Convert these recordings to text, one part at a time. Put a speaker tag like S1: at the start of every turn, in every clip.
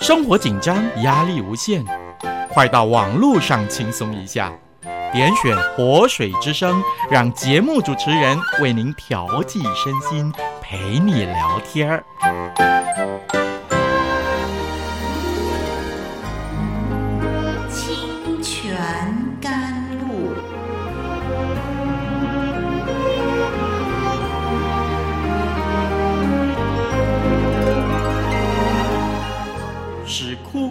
S1: 生活紧张，压力无限，快到网络上轻松一下，点选“活水之声”，让节目主持人为您调剂身心，陪你聊天儿。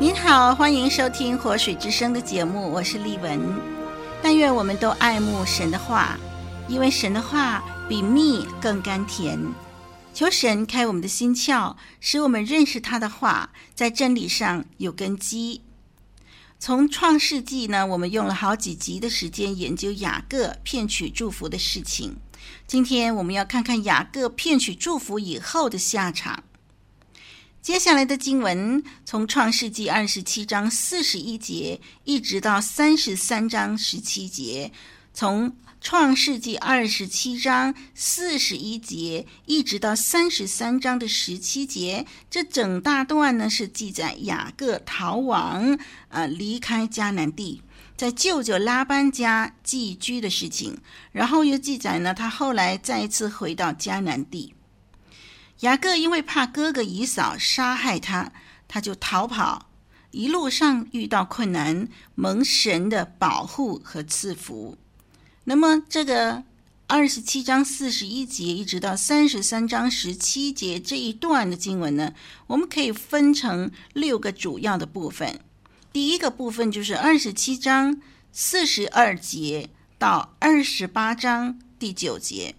S2: 您好，欢迎收听《活水之声》的节目，我是丽文。但愿我们都爱慕神的话，因为神的话比蜜更甘甜。求神开我们的心窍，使我们认识他的话，在真理上有根基。从创世纪呢，我们用了好几集的时间研究雅各骗取祝福的事情。今天我们要看看雅各骗取祝福以后的下场。接下来的经文从创世纪二十七章四十一节一直到三十三章十七节，从创世纪二十七章四十一节一直到三十三章的十七节，这整大段呢是记载雅各逃亡，呃，离开迦南地，在舅舅拉班家寄居的事情，然后又记载呢他后来再一次回到迦南地。雅各因为怕哥哥以扫杀害他，他就逃跑。一路上遇到困难，蒙神的保护和赐福。那么，这个二十七章四十一节一直到三十三章十七节这一段的经文呢，我们可以分成六个主要的部分。第一个部分就是二十七章四十二节到二十八章第九节。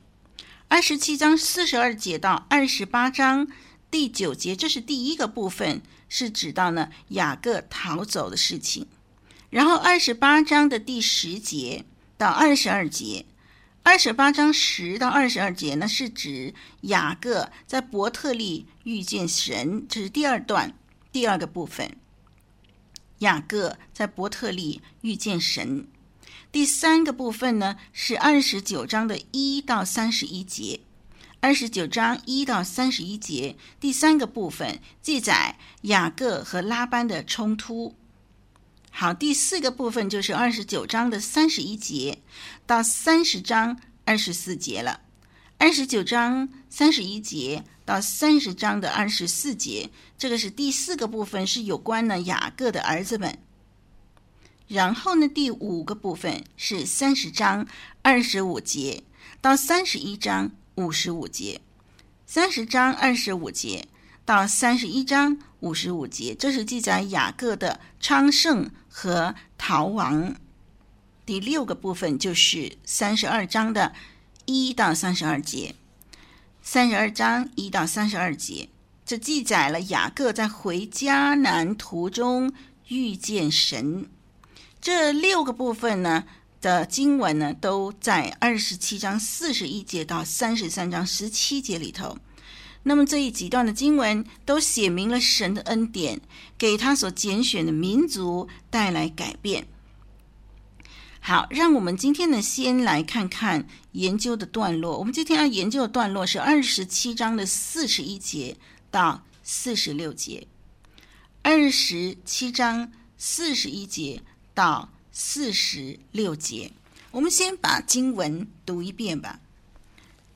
S2: 二十七章四十二节到二十八章第九节，这是第一个部分，是指到呢雅各逃走的事情。然后二十八章的第十节到二十二节，二十八章十到二十二节呢，是指雅各在伯特利遇见神，这是第二段第二个部分。雅各在伯特利遇见神。第三个部分呢，是二十九章的一到三十一节。二十九章一到三十一节，第三个部分记载雅各和拉班的冲突。好，第四个部分就是二十九章的三十一节到三十章二十四节了。二十九章三十一节到三十章的二十四节，这个是第四个部分，是有关呢雅各的儿子们。然后呢，第五个部分是三十章二十五节到三十一章五十五节，三十章二十五节到三十一章五十五节，这是记载雅各的昌盛和逃亡。第六个部分就是三十二章的一到三十二节，三十二章一到三十二节，这记载了雅各在回迦南途中遇见神。这六个部分呢的经文呢，都在二十七章四十一节到三十三章十七节里头。那么这一几段的经文都写明了神的恩典，给他所拣选的民族带来改变。好，让我们今天呢先来看看研究的段落。我们今天要研究的段落是二十七章的四十一节到四十六节。二十七章四十一节。到四十六节，我们先把经文读一遍吧。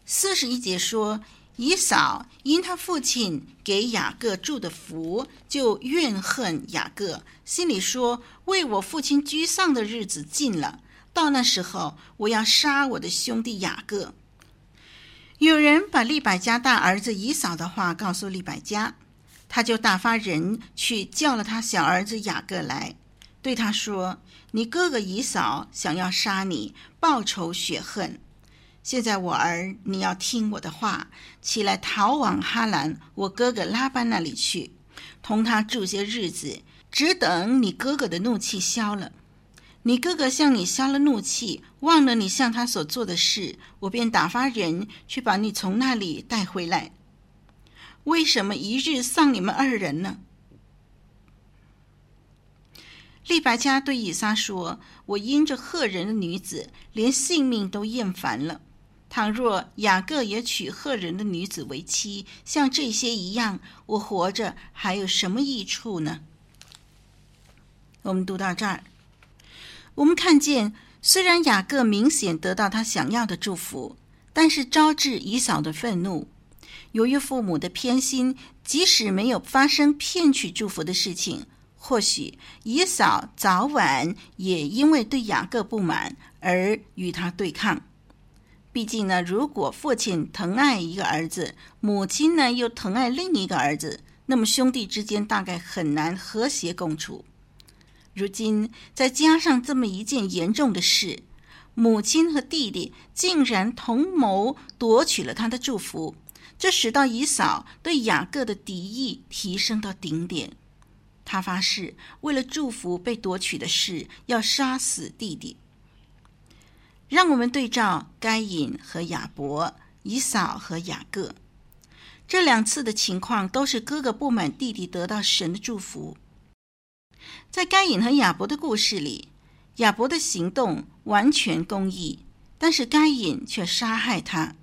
S2: 四十一节说，以扫因他父亲给雅各祝的福，就怨恨雅各，心里说：为我父亲居丧的日子近了，到那时候，我要杀我的兄弟雅各。有人把利百加大儿子以扫的话告诉利百加，他就打发人去叫了他小儿子雅各来。对他说：“你哥哥以嫂想要杀你，报仇雪恨。”现在我儿，你要听我的话，起来逃往哈兰，我哥哥拉班那里去，同他住些日子，只等你哥哥的怒气消了。你哥哥向你消了怒气，忘了你向他所做的事，我便打发人去把你从那里带回来。为什么一日丧你们二人呢？利百加对以撒说：“我因着赫人的女子，连性命都厌烦了。倘若雅各也娶赫人的女子为妻，像这些一样，我活着还有什么益处呢？”我们读到这儿。我们看见，虽然雅各明显得到他想要的祝福，但是招致以扫的愤怒。由于父母的偏心，即使没有发生骗取祝福的事情，或许以扫早晚也因为对雅各不满而与他对抗。毕竟呢，如果父亲疼爱一个儿子，母亲呢又疼爱另一个儿子，那么兄弟之间大概很难和谐共处。如今再加上这么一件严重的事，母亲和弟弟竟然同谋夺取了他的祝福，这使到以扫对雅各的敌意提升到顶点。他发誓，为了祝福被夺取的事，要杀死弟弟。让我们对照该隐和亚伯、以扫和雅各，这两次的情况都是哥哥不满弟弟得到神的祝福。在该隐和亚伯的故事里，亚伯的行动完全公义，但是该隐却杀害他。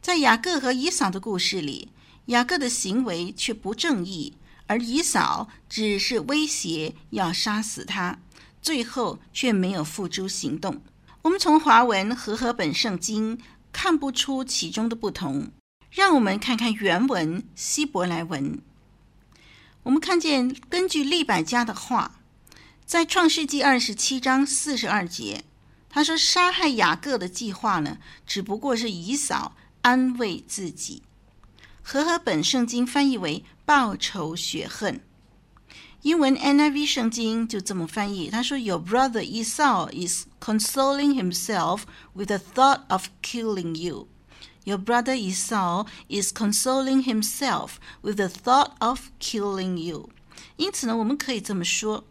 S2: 在雅各和以扫的故事里，雅各的行为却不正义，而以扫只是威胁要杀死他，最后却没有付诸行动。我们从华文和合本圣经看不出其中的不同，让我们看看原文希伯来文。我们看见，根据利百加的话，在创世纪二十七章四十二节，他说杀害雅各的计划呢，只不过是以扫安慰自己。和合本圣经翻译为报仇雪恨。英文 NIV 圣经就这么翻译，他说：“Your brother Esau is consoling himself with the thought of killing you.” Your brother Esau is consoling himself with the thought of killing you。因此呢，我们可以这么说：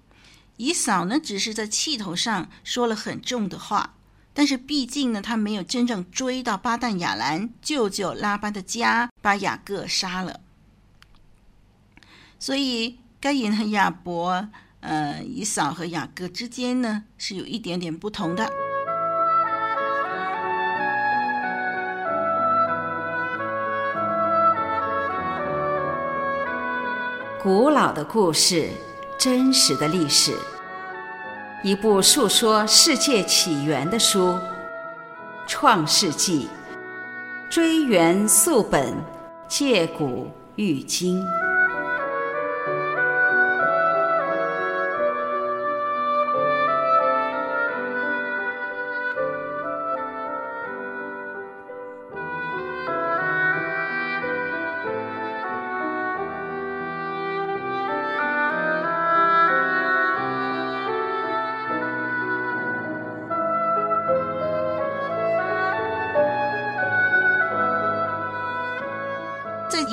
S2: 以扫呢，只是在气头上说了很重的话，但是毕竟呢，他没有真正追到巴旦亚兰舅舅拉班的家，把雅各杀了。所以，该隐和亚伯，呃，以扫和雅各之间呢，是有一点点不同的。
S3: 古老的故事，真实的历史，一部述说世界起源的书，《创世纪》，追源溯本，借古喻今。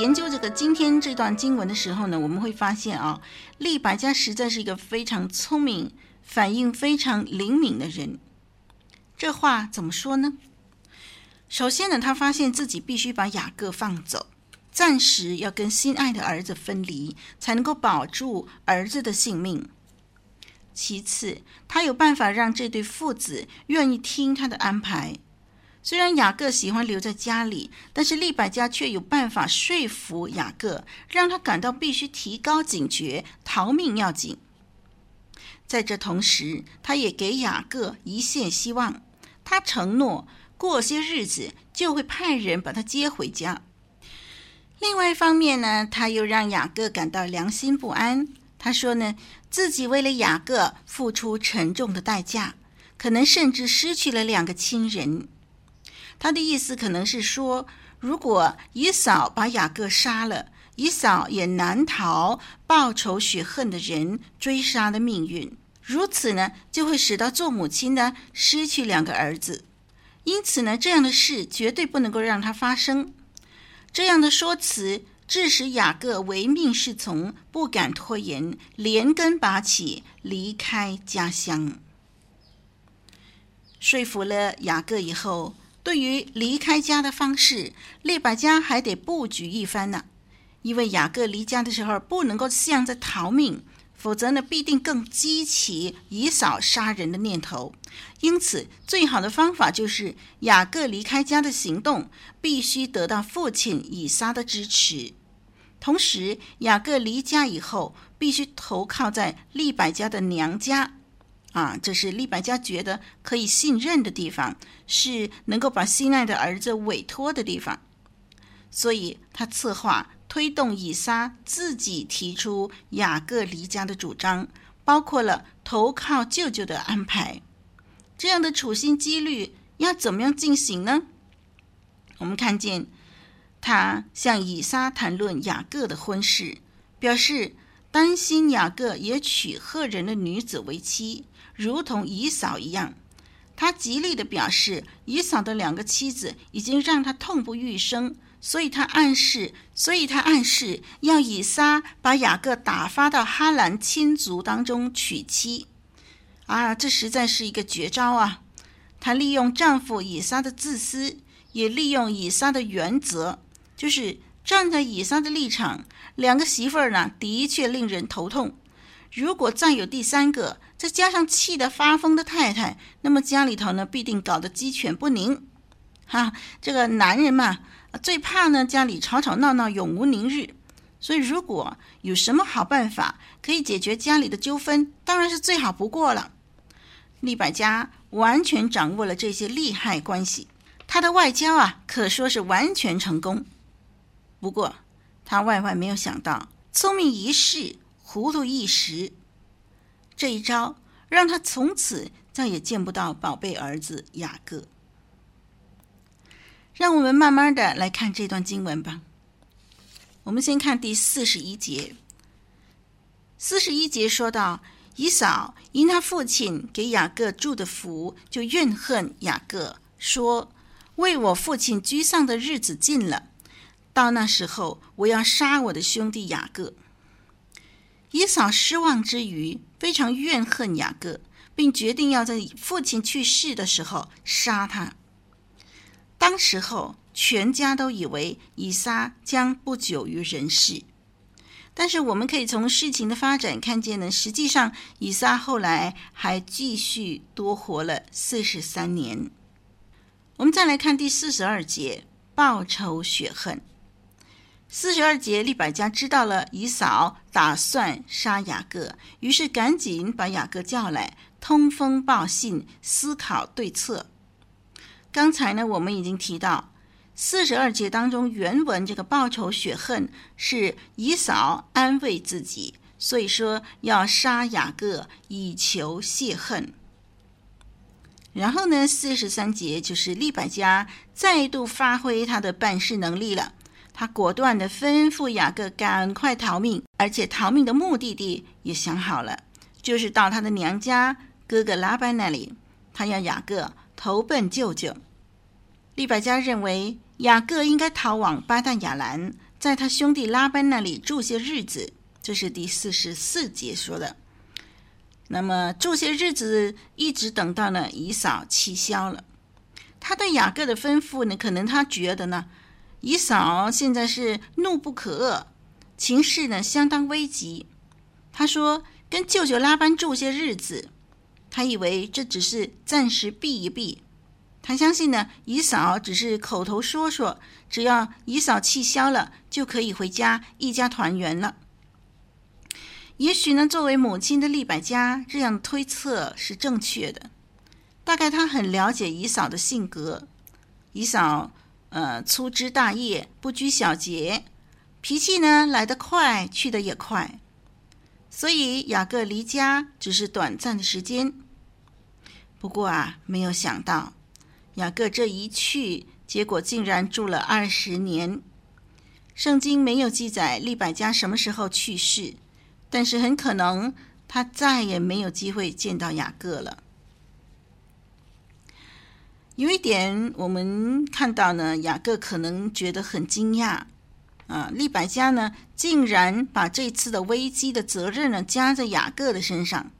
S2: 研究这个今天这段经文的时候呢，我们会发现啊，利百加实在是一个非常聪明、反应非常灵敏的人。这话怎么说呢？首先呢，他发现自己必须把雅各放走，暂时要跟心爱的儿子分离，才能够保住儿子的性命。其次，他有办法让这对父子愿意听他的安排。虽然雅各喜欢留在家里，但是利百加却有办法说服雅各，让他感到必须提高警觉，逃命要紧。在这同时，他也给雅各一线希望，他承诺过些日子就会派人把他接回家。另外一方面呢，他又让雅各感到良心不安。他说呢，自己为了雅各付出沉重的代价，可能甚至失去了两个亲人。他的意思可能是说，如果以扫把雅各杀了，以扫也难逃报仇雪恨的人追杀的命运。如此呢，就会使到做母亲的失去两个儿子。因此呢，这样的事绝对不能够让它发生。这样的说辞致使雅各唯命是从，不敢拖延，连根拔起，离开家乡。说服了雅各以后，对于离开家的方式，利百加还得布局一番呢。因为雅各离家的时候不能够像在逃命，否则呢必定更激起以扫杀人的念头。因此，最好的方法就是雅各离开家的行动必须得到父亲以撒的支持。同时，雅各离家以后必须投靠在利百加的娘家。啊，这是利百加觉得可以信任的地方，是能够把心爱的儿子委托的地方，所以他策划推动以撒自己提出雅各离家的主张，包括了投靠舅舅的安排。这样的处心积虑要怎么样进行呢？我们看见他向以撒谈论雅各的婚事，表示担心雅各也娶赫人的女子为妻。如同以扫一样，他极力地表示，以扫的两个妻子已经让他痛不欲生，所以他暗示，所以他暗示要以撒把雅各打发到哈兰亲族当中娶妻。啊，这实在是一个绝招啊！他利用丈夫以撒的自私，也利用以撒的原则，就是站在以撒的立场，两个媳妇儿呢，的确令人头痛。如果再有第三个，再加上气得发疯的太太，那么家里头呢必定搞得鸡犬不宁。哈，这个男人嘛，最怕呢家里吵吵闹闹，永无宁日。所以如果有什么好办法可以解决家里的纠纷，当然是最好不过了。利百加完全掌握了这些利害关系，他的外交啊可说是完全成功。不过他万万没有想到，聪明一世。糊涂一时，这一招让他从此再也见不到宝贝儿子雅各。让我们慢慢的来看这段经文吧。我们先看第四十一节。四十一节说到，以扫因他父亲给雅各祝的福，就怨恨雅各，说：“为我父亲居丧的日子近了，到那时候，我要杀我的兄弟雅各。”以扫失望之余，非常怨恨雅各，并决定要在父亲去世的时候杀他。当时候，全家都以为以撒将不久于人世，但是我们可以从事情的发展看见呢，实际上以撒后来还继续多活了四十三年。我们再来看第四十二节，报仇雪恨。四十二节，利百加知道了以扫打算杀雅各，于是赶紧把雅各叫来，通风报信，思考对策。刚才呢，我们已经提到四十二节当中原文这个报仇雪恨是以扫安慰自己，所以说要杀雅各以求泄恨。然后呢，四十三节就是利百加再度发挥他的办事能力了。他果断地吩咐雅各赶快逃命，而且逃命的目的地也想好了，就是到他的娘家哥哥拉班那里。他要雅各投奔舅舅。利百加认为雅各应该逃往巴旦亚兰，在他兄弟拉班那里住些日子。这是第四十四节说的。那么住些日子，一直等到呢以扫气消了。他对雅各的吩咐呢，可能他觉得呢。以嫂现在是怒不可遏，情势呢相当危急。他说：“跟舅舅拉班住些日子。”他以为这只是暂时避一避。他相信呢，以嫂只是口头说说，只要以嫂气消了，就可以回家一家团圆了。也许呢，作为母亲的利百家这样推测是正确的。大概他很了解以嫂的性格，以嫂。呃，粗枝大叶，不拘小节，脾气呢来得快，去得也快，所以雅各离家只是短暂的时间。不过啊，没有想到雅各这一去，结果竟然住了二十年。圣经没有记载利百加什么时候去世，但是很可能他再也没有机会见到雅各了。有一点我们看到呢，雅各可能觉得很惊讶啊，利百加呢竟然把这次的危机的责任呢加在雅各的身上。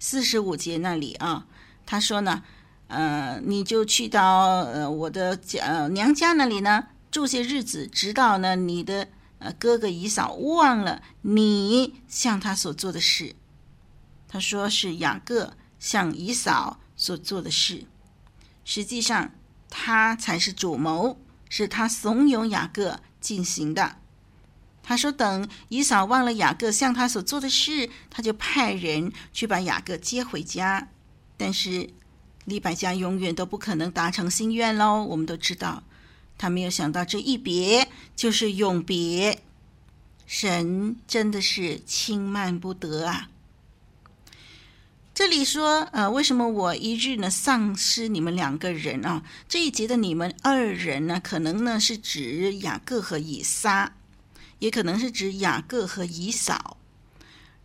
S2: 四十五节那里啊，他说呢，呃，你就去到呃我的家呃娘家那里呢住些日子，直到呢你的呃哥哥姨嫂忘了你向他所做的事。他说是雅各向姨嫂所做的事，实际上他才是主谋，是他怂恿雅各进行的。他说等以扫忘了雅各向他所做的事，他就派人去把雅各接回家。但是利百加永远都不可能达成心愿喽。我们都知道，他没有想到这一别就是永别。神真的是轻慢不得啊！这里说，呃，为什么我一日呢丧失你们两个人啊？这一节的你们二人呢，可能呢是指雅各和以撒，也可能是指雅各和以扫。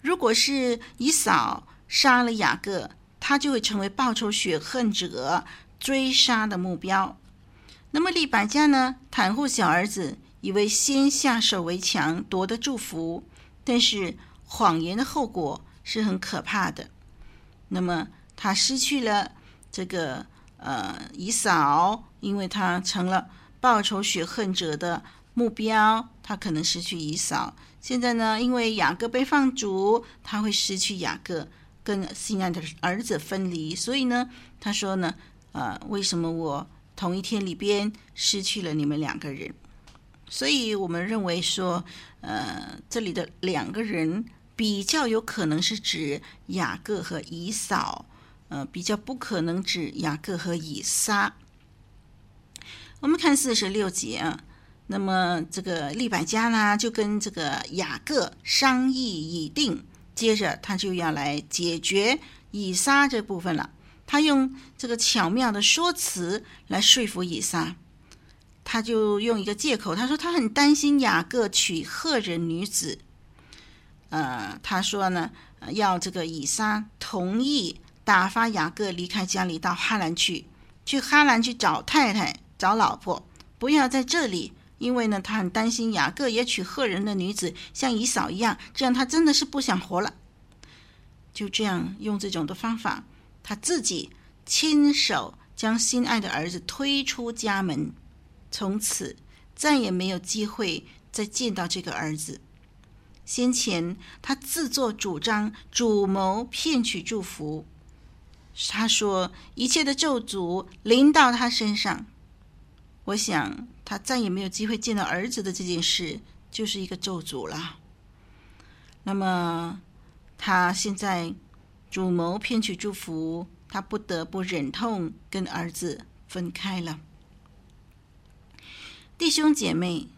S2: 如果是以扫杀了雅各，他就会成为报仇雪恨者追杀的目标。那么利百加呢，袒护小儿子，以为先下手为强，夺得祝福，但是谎言的后果是很可怕的。那么他失去了这个呃姨嫂，因为他成了报仇雪恨者的目标，他可能失去姨嫂。现在呢，因为雅各被放逐，他会失去雅各，跟心爱的儿子分离。所以呢，他说呢，呃，为什么我同一天里边失去了你们两个人？所以我们认为说，呃，这里的两个人。比较有可能是指雅各和以扫，呃，比较不可能指雅各和以撒。我们看四十六节啊，那么这个利百加呢，就跟这个雅各商议已定，接着他就要来解决以撒这部分了。他用这个巧妙的说辞来说服以撒，他就用一个借口，他说他很担心雅各娶赫人女子。呃，他说呢，要这个以撒同意打发雅各离开家里到哈兰去，去哈兰去找太太、找老婆，不要在这里，因为呢，他很担心雅各也娶赫人的女子，像以扫一样，这样他真的是不想活了。就这样用这种的方法，他自己亲手将心爱的儿子推出家门，从此再也没有机会再见到这个儿子。先前他自作主张、主谋骗取祝福，他说一切的咒诅临到他身上。我想他再也没有机会见到儿子的这件事，就是一个咒诅了。那么他现在主谋骗取祝福，他不得不忍痛跟儿子分开了。弟兄姐妹，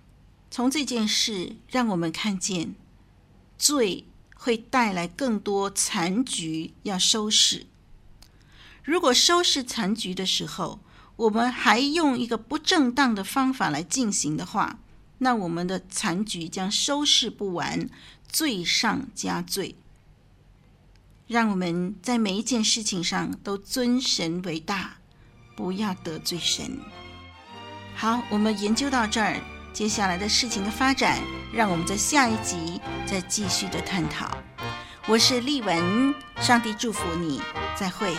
S2: 从这件事让我们看见。罪会带来更多残局要收拾。如果收拾残局的时候，我们还用一个不正当的方法来进行的话，那我们的残局将收拾不完，罪上加罪。让我们在每一件事情上都尊神为大，不要得罪神。好，我们研究到这儿。接下来的事情的发展，让我们在下一集再继续的探讨。我是丽文，上帝祝福你，再会。